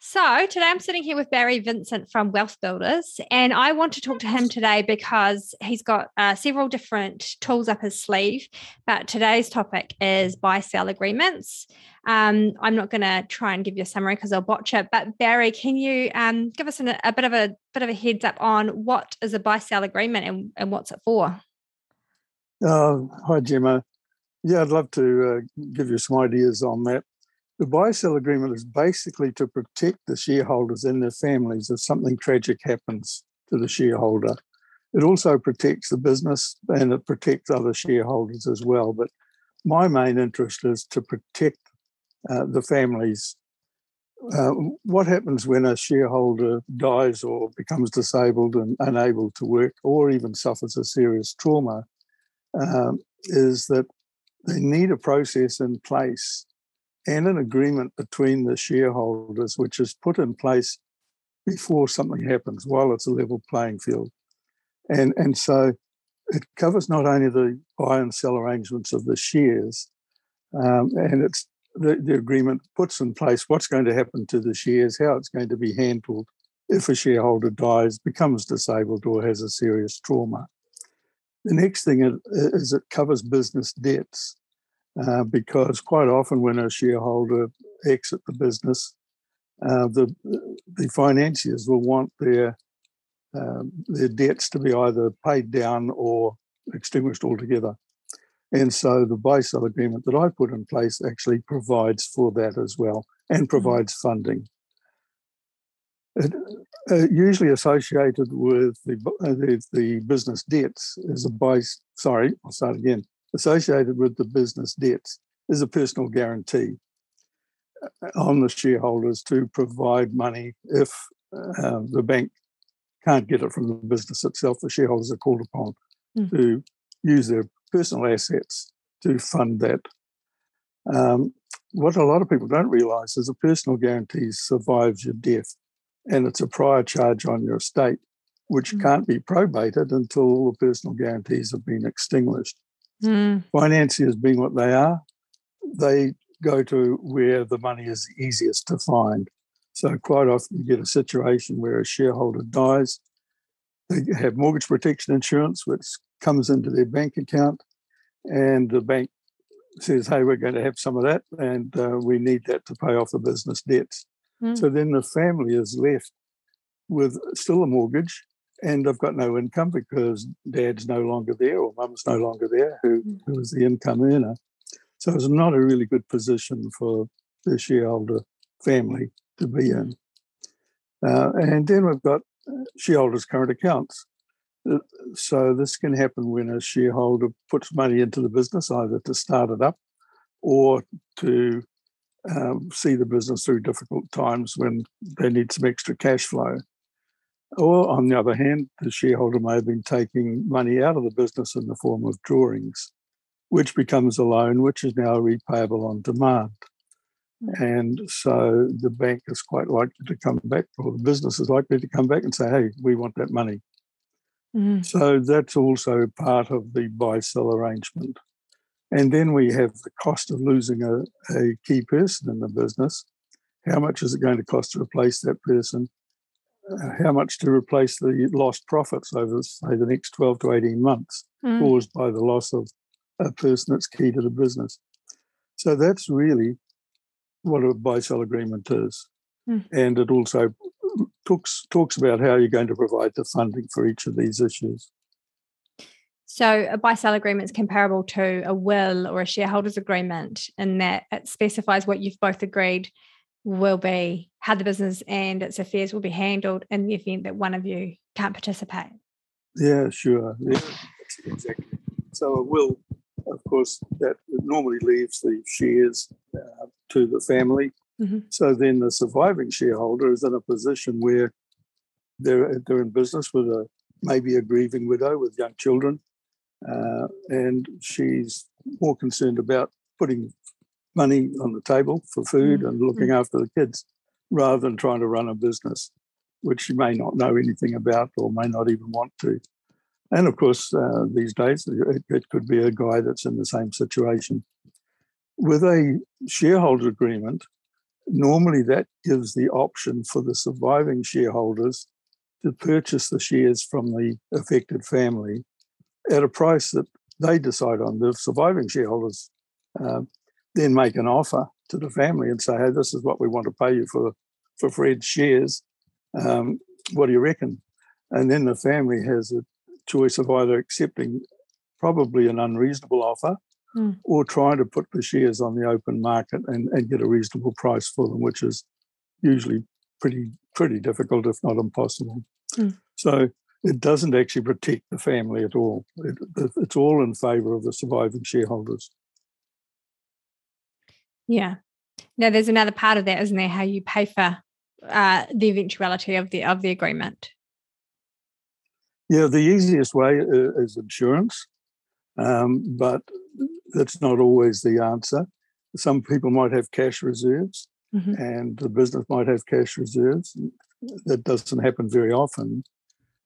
So, today I'm sitting here with Barry Vincent from Wealth Builders, and I want to talk to him today because he's got uh, several different tools up his sleeve. But today's topic is buy sell agreements. Um, I'm not going to try and give you a summary because I'll botch it. But Barry, can you um, give us an, a bit of a bit of a heads up on what is a buy sell agreement and, and what's it for? Uh, hi, Gemma. Yeah, I'd love to uh, give you some ideas on that. The buy sell agreement is basically to protect the shareholders and their families if something tragic happens to the shareholder. It also protects the business and it protects other shareholders as well. But my main interest is to protect uh, the families. Uh, what happens when a shareholder dies or becomes disabled and unable to work or even suffers a serious trauma um, is that they need a process in place and an agreement between the shareholders, which is put in place before something happens while it's a level playing field. And, and so it covers not only the buy and sell arrangements of the shares, um, and it's the, the agreement puts in place what's going to happen to the shares, how it's going to be handled if a shareholder dies, becomes disabled, or has a serious trauma. The next thing is it covers business debts. Uh, because quite often when a shareholder exit the business, uh, the the financiers will want their um, their debts to be either paid down or extinguished altogether. And so the buy sell agreement that I put in place actually provides for that as well and mm-hmm. provides funding. It, uh, usually associated with the, uh, the, the business debts is a buy. Sorry, I'll start again associated with the business debts is a personal guarantee uh, on the shareholders to provide money if uh, the bank can't get it from the business itself. The shareholders are called upon mm. to use their personal assets to fund that. Um, what a lot of people don't realise is a personal guarantee survives your death, and it's a prior charge on your estate, which mm. can't be probated until all the personal guarantees have been extinguished. Mm. Financiers being what they are, they go to where the money is easiest to find. So quite often you get a situation where a shareholder dies, they have mortgage protection insurance, which comes into their bank account, and the bank says, "Hey, we're going to have some of that, and uh, we need that to pay off the business debts." Mm. So then the family is left with still a mortgage, and I've got no income because dad's no longer there or mum's no longer there, who, mm. who was the income earner. So it's not a really good position for the shareholder family to be in. Uh, and then we've got uh, shareholders' current accounts. Uh, so this can happen when a shareholder puts money into the business, either to start it up or to um, see the business through difficult times when they need some extra cash flow. Or, on the other hand, the shareholder may have been taking money out of the business in the form of drawings, which becomes a loan, which is now repayable on demand. Hmm. And so the bank is quite likely to come back, or the business is likely to come back and say, hey, we want that money. Mm. So that's also part of the buy sell arrangement. And then we have the cost of losing a, a key person in the business. How much is it going to cost to replace that person? How much to replace the lost profits over, say, the next 12 to 18 months mm. caused by the loss of a person that's key to the business. So that's really what a buy sell agreement is. Mm. And it also talks, talks about how you're going to provide the funding for each of these issues. So, a buy sell agreement is comparable to a will or a shareholders agreement in that it specifies what you've both agreed will be how the business and its affairs will be handled in the event that one of you can't participate. Yeah, sure. Yeah, exactly. So a will, of course, that normally leaves the shares uh, to the family. Mm-hmm. So then the surviving shareholder is in a position where they're they're in business with a maybe a grieving widow with young children, uh, and she's more concerned about putting money on the table for food mm-hmm. and looking mm. after the kids rather than trying to run a business, which you may not know anything about or may not even want to. And of course, uh, these days, it, it could be a guy that's in the same situation. With a shareholder agreement, normally that gives the option for the surviving shareholders to purchase the shares from the affected family at a price that they decide on. The surviving shareholders uh, then make an offer to the family and say, "Hey, this is what we want to pay you for for Fred's shares. Um, what do you reckon?" And then the family has a choice of either accepting probably an unreasonable offer mm. or trying to put the shares on the open market and, and get a reasonable price for them, which is usually pretty pretty difficult, if not impossible. Mm. So it doesn't actually protect the family at all. It, it's all in favour of the surviving shareholders. Yeah. Now there's another part of that, isn't there? How you pay for uh, the eventuality of the of the agreement. Yeah, the easiest way uh, is insurance, um, but that's not always the answer. Some people might have cash reserves, mm-hmm. and the business might have cash reserves. That doesn't happen very often,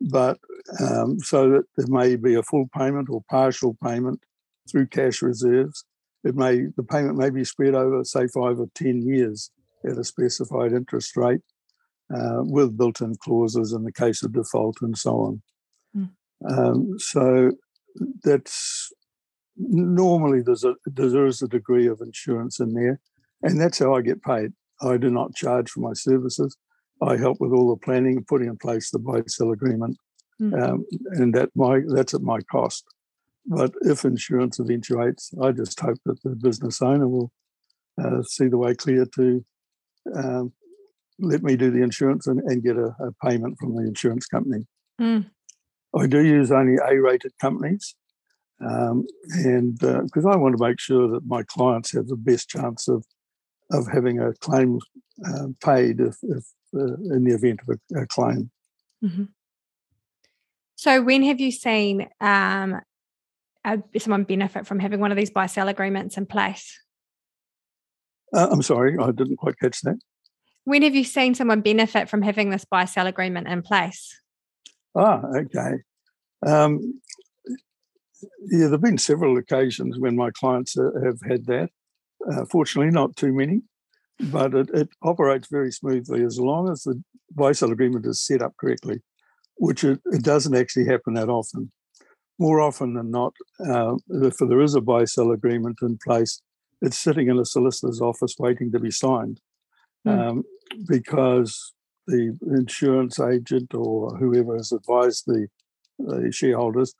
but um, so that there may be a full payment or partial payment through cash reserves. It may the payment may be spread over, say, five or ten years at a specified interest rate, uh, with built-in clauses in the case of default and so on. Mm. Um, so that's normally there's a there is a degree of insurance in there, and that's how I get paid. I do not charge for my services. I help with all the planning and putting in place the buy sell agreement, mm-hmm. um, and that my that's at my cost. But if insurance eventuates, I just hope that the business owner will uh, see the way clear to um, let me do the insurance and, and get a, a, payment from the insurance company. Mm. I do use only A-rated companies, um, and because uh, I want to make sure that my clients have the best chance of of having a claim uh, paid if, if uh, in the event of a, a claim. Mm-hmm. So, when have you seen um, someone benefit from having one of these buy-sell agreements in place? Uh, I'm sorry, I didn't quite catch that. When have you seen someone benefit from having this buy-sell agreement in place? Ah, okay. Um, yeah, there have been several occasions when my clients uh, have had that. Uh, fortunately, not too many, but it, it, operates very smoothly as long as the buy-sell agreement is set up correctly, which it, it, doesn't actually happen that often. More often than not, uh, if there is a buy-sell agreement in place, it's sitting in a solicitor's office waiting to be signed, mm. um, because the insurance agent or whoever has advised the, the shareholders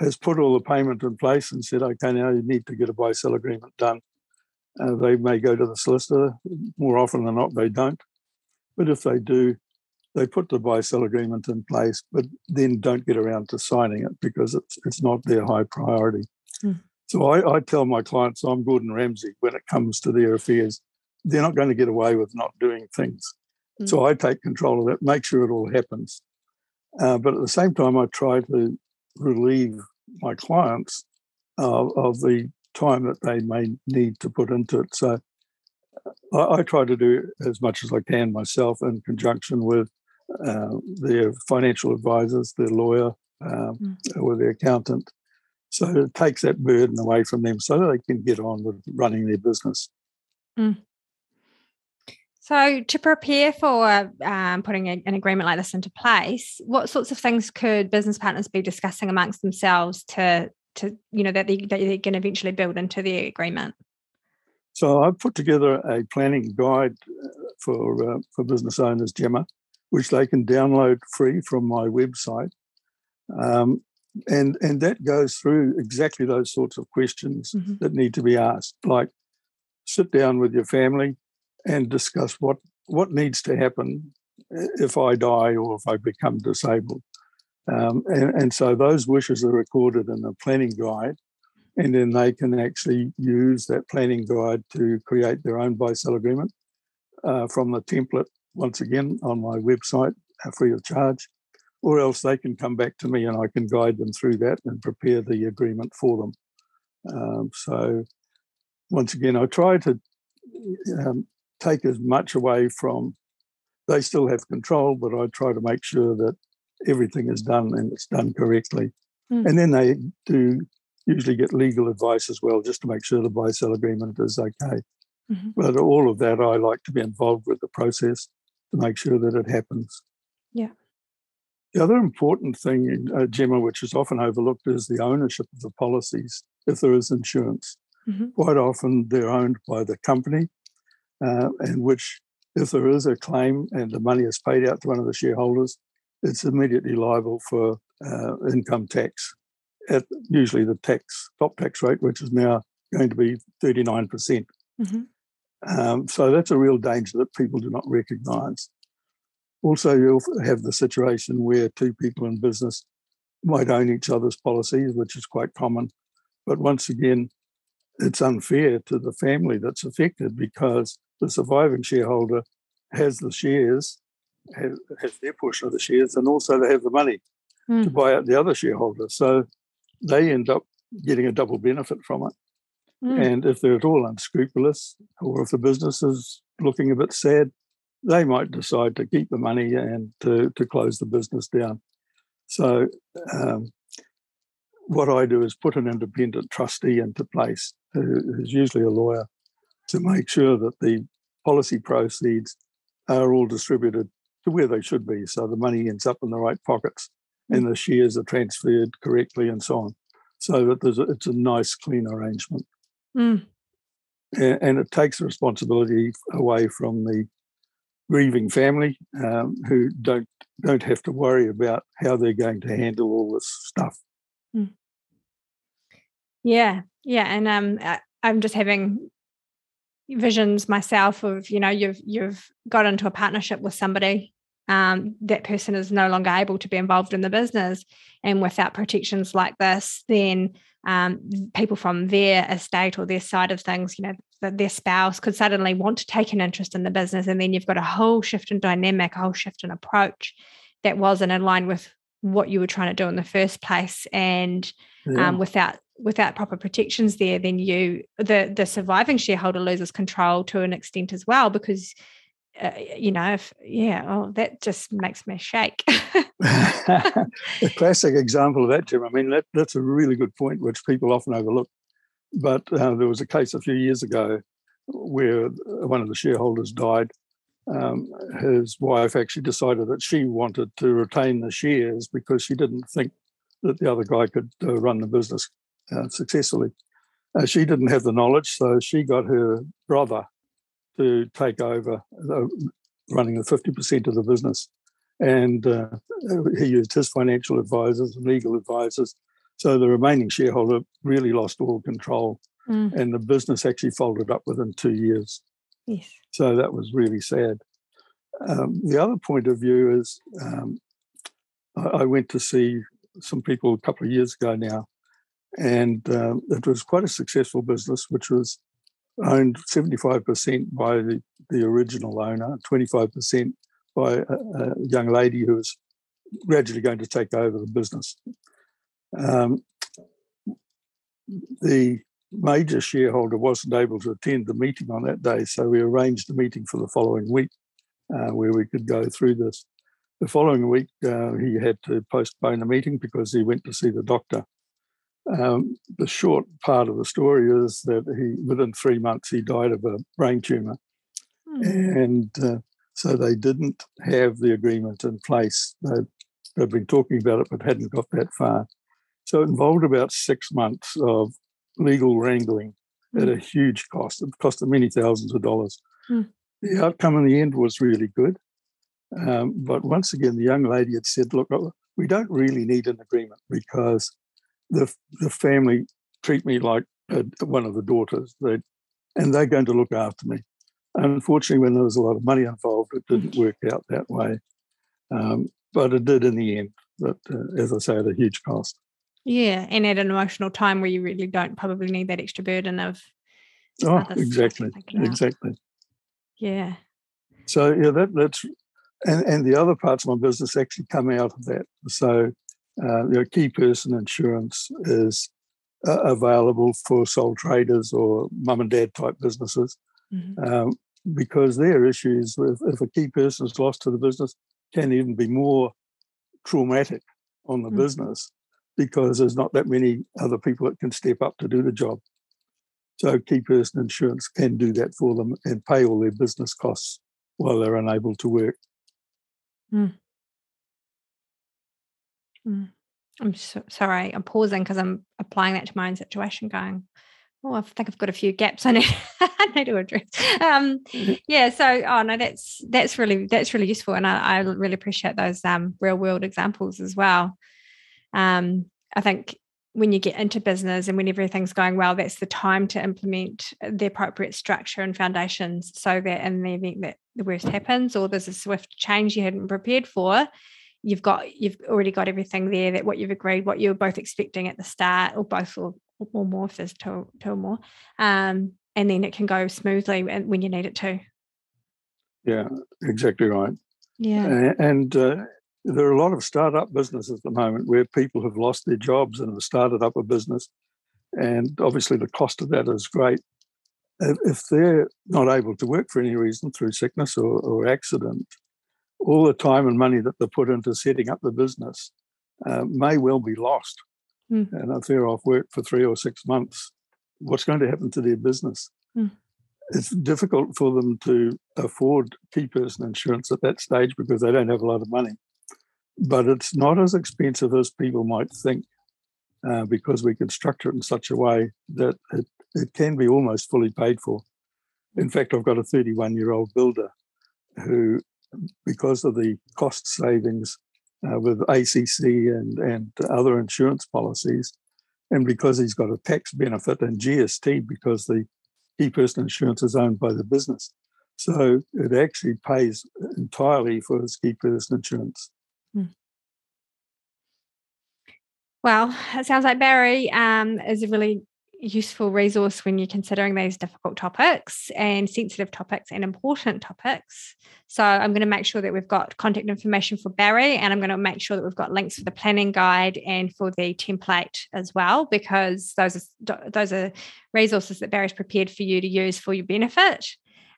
has put all the payment in place and said, okay, now you need to get a buy sell agreement done. Uh, they may go to the solicitor. More often than not, they don't. But if they do, they put the buy sell agreement in place, but then don't get around to signing it because it's, it's not their high priority. Mm. So I, I, tell my clients I'm Gordon Ramsay when it comes to their affairs. They're not going to get away with not doing things. Mm. So I take control of that, make sure it all happens. Uh, but at the same time, I try to relieve my clients uh, of the time that they may need to put into it. So I, I, try to do as much as I can myself in conjunction with uh, their financial advisors, their lawyer, um, mm. or their accountant. So it takes that burden away from them so they can get on with running their business. Mm. So, to prepare for um, putting a, an agreement like this into place, what sorts of things could business partners be discussing amongst themselves to, to you know, that they, that they can eventually build into the agreement? So, I've put together a planning guide uh, for uh, for business owners, Gemma, which they can download free from my website, um, and and that goes through exactly those sorts of questions mm-hmm. that need to be asked, like sit down with your family and discuss what what needs to happen if I die or if I become disabled. Um, and, and, so those wishes are recorded in a planning guide, and then they can actually use that planning guide to create their own buy sell agreement uh, from the template once again on my website, uh, free of charge. Or else they can come back to me and I can guide them through that and prepare the agreement for them. Um, so, once again, I try to um, take as much away from they still have control, but I try to make sure that everything is done and it's done correctly. Mm. And then they do usually get legal advice as well, just to make sure the buy sell agreement is okay. Mm-hmm. But all of that, I like to be involved with the process to make sure that it happens. Yeah. The other important thing, uh, Gemma, which is often overlooked, is the ownership of the policies if there is insurance. Mm-hmm. Quite often they're owned by the company, uh, and which, if there is a claim and the money is paid out to one of the shareholders, it's immediately liable for uh, income tax at usually the tax top tax rate, which is now going to be 39%. percent mm hmm um, so that's a real danger that people do not recognise. Also, you'll have the situation where two people in business might own each other's policies, which is quite common. But once again, it's unfair to the family that's affected because the surviving shareholder has the shares, has, has their portion of the shares, and also they have the money mm. to buy out the other shareholder. So they end up getting a double benefit from it. Mm. And if they're at all unscrupulous, or if the business is looking a bit sad, they might decide to keep the money and to, to close the business down. So, um, what I do is put an independent trustee into place, who's usually a lawyer, to make sure that the policy proceeds are all distributed to where they should be. So the money ends up in the right pockets and the shares are transferred correctly and so on. So that there's a, it's a nice, clean arrangement. Mm. And, and, it takes the responsibility away from the grieving family um, who don't don't have to worry about how they're going to handle all this stuff. Mm. Yeah, yeah, and um, I'm just having visions myself of you know you've you've got into a partnership with somebody um, that person is no longer able to be involved in the business. And without protections like this, then um, people from their estate or their side of things, you know, their spouse could suddenly want to take an interest in the business. And then you've got a whole shift in dynamic, a whole shift in approach that wasn't in line with what you were trying to do in the first place. And yeah. um, without without proper protections there, then you the the surviving shareholder loses control to an extent as well because uh, you know, if, yeah, oh, that just makes me shake. a classic example of that, Jim. I mean, that, that's a really good point, which people often overlook. But uh, there was a case a few years ago where one of the shareholders died. Um, his wife actually decided that she wanted to retain the shares because she didn't think that the other guy could uh, run the business uh, successfully. Uh, she didn't have the knowledge, so she got her brother to take over running the 50% of the business. And uh, he used his financial advisors and legal advisors. So the remaining shareholder really lost all control. Mm. And the business actually folded up within two years. Yes. So that was really sad. Um, the other point of view is um, I, I, went to see some people a couple of years ago now, and um, it was quite a successful business, which was owned 75% by the, the original owner, 25% by a, a, young lady who was gradually going to take over the business. Um, the major shareholder wasn't able to attend the meeting on that day, so we arranged a meeting for the following week uh, where we could go through this. The following week, uh, he had to postpone the meeting because he went to see the doctor. Um, the short part of the story is that he, within three months, he died of a brain tumor, mm. and uh, so they didn't have the agreement in place. They'd, they'd been talking about it, but hadn't got that far. So it involved about six months of legal wrangling mm. at a huge cost. It cost them many thousands of dollars. Mm. The outcome in the end was really good. Um, but once again, the young lady had said, Look, we don't really need an agreement because the the family treat me like a, one of the daughters. They and they're going to look after me. Unfortunately, when there was a lot of money involved, it didn't work out that way. Um, but it did in the end. But uh, as I say, at a huge cost. Yeah, and at an emotional time where you really don't probably need that extra burden of. Oh, exactly, exactly. Yeah. So yeah, that that's, and and the other parts of my business actually come out of that. So uh, your key person insurance is uh, available for sole traders or mum and dad type businesses mm-hmm. um, because their issues with if a key person is lost to the business can even be more traumatic on the mm-hmm. business because there's not that many other people that can step up to do the job. So key person insurance can do that for them and pay all their business costs while they're unable to work. Mm. Mm. I'm so, sorry, I'm pausing because I'm applying that to my own situation, going, oh, I think I've got a few gaps I need, I need to address. Um, mm-hmm. yeah, so oh no, that's that's really that's really useful, and I, I really appreciate those um, real world examples as well. Um, I think when you get into business and when everything's going well, that's the time to implement the appropriate structure and foundations so that in the event that the worst happens or there's a swift change you hadn't prepared for, you've got you've already got everything there that what you've agreed, what you were both expecting at the start, or both or, or more if there's two, two or more. Um, and then it can go smoothly when you need it to. Yeah, exactly right. Yeah. And uh, there are a lot of startup businesses at the moment where people have lost their jobs and have started up a business. And obviously, the cost of that is great. If they're not able to work for any reason through sickness or, or accident, all the time and money that they put into setting up the business uh, may well be lost. Mm. And if they're off work for three or six months, what's going to happen to their business? Mm. It's difficult for them to afford key person insurance at that stage because they don't have a lot of money but it's not as expensive as people might think uh, because we can structure it in such a way that it, it can be almost fully paid for. In fact, I've got a 31 year old builder who, because of the cost savings uh, with ACC and, and other insurance policies, and because he's got a tax benefit and GST because the key person insurance is owned by the business. So it actually pays entirely for his key person insurance. Hmm. Well, it sounds like Barry um, is a really useful resource when you're considering these difficult topics and sensitive topics and important topics. So I'm going to make sure that we've got contact information for Barry and I'm going to make sure that we've got links for the planning guide and for the template as well because those are those are resources that Barry's prepared for you to use for your benefit.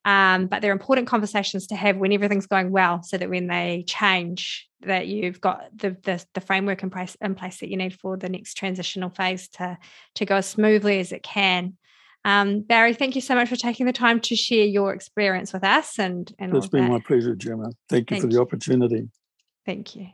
Um, but they're important conversations to have when everything's going well, so that when they change, that you've got the the, the framework in place in place that you need for the next transitional phase to to go as smoothly as it can. Um, Barry, thank you so much for taking the time to share your experience with us. And, and it's been that. my pleasure, Gemma. Thank you thank for the you. opportunity. Thank you.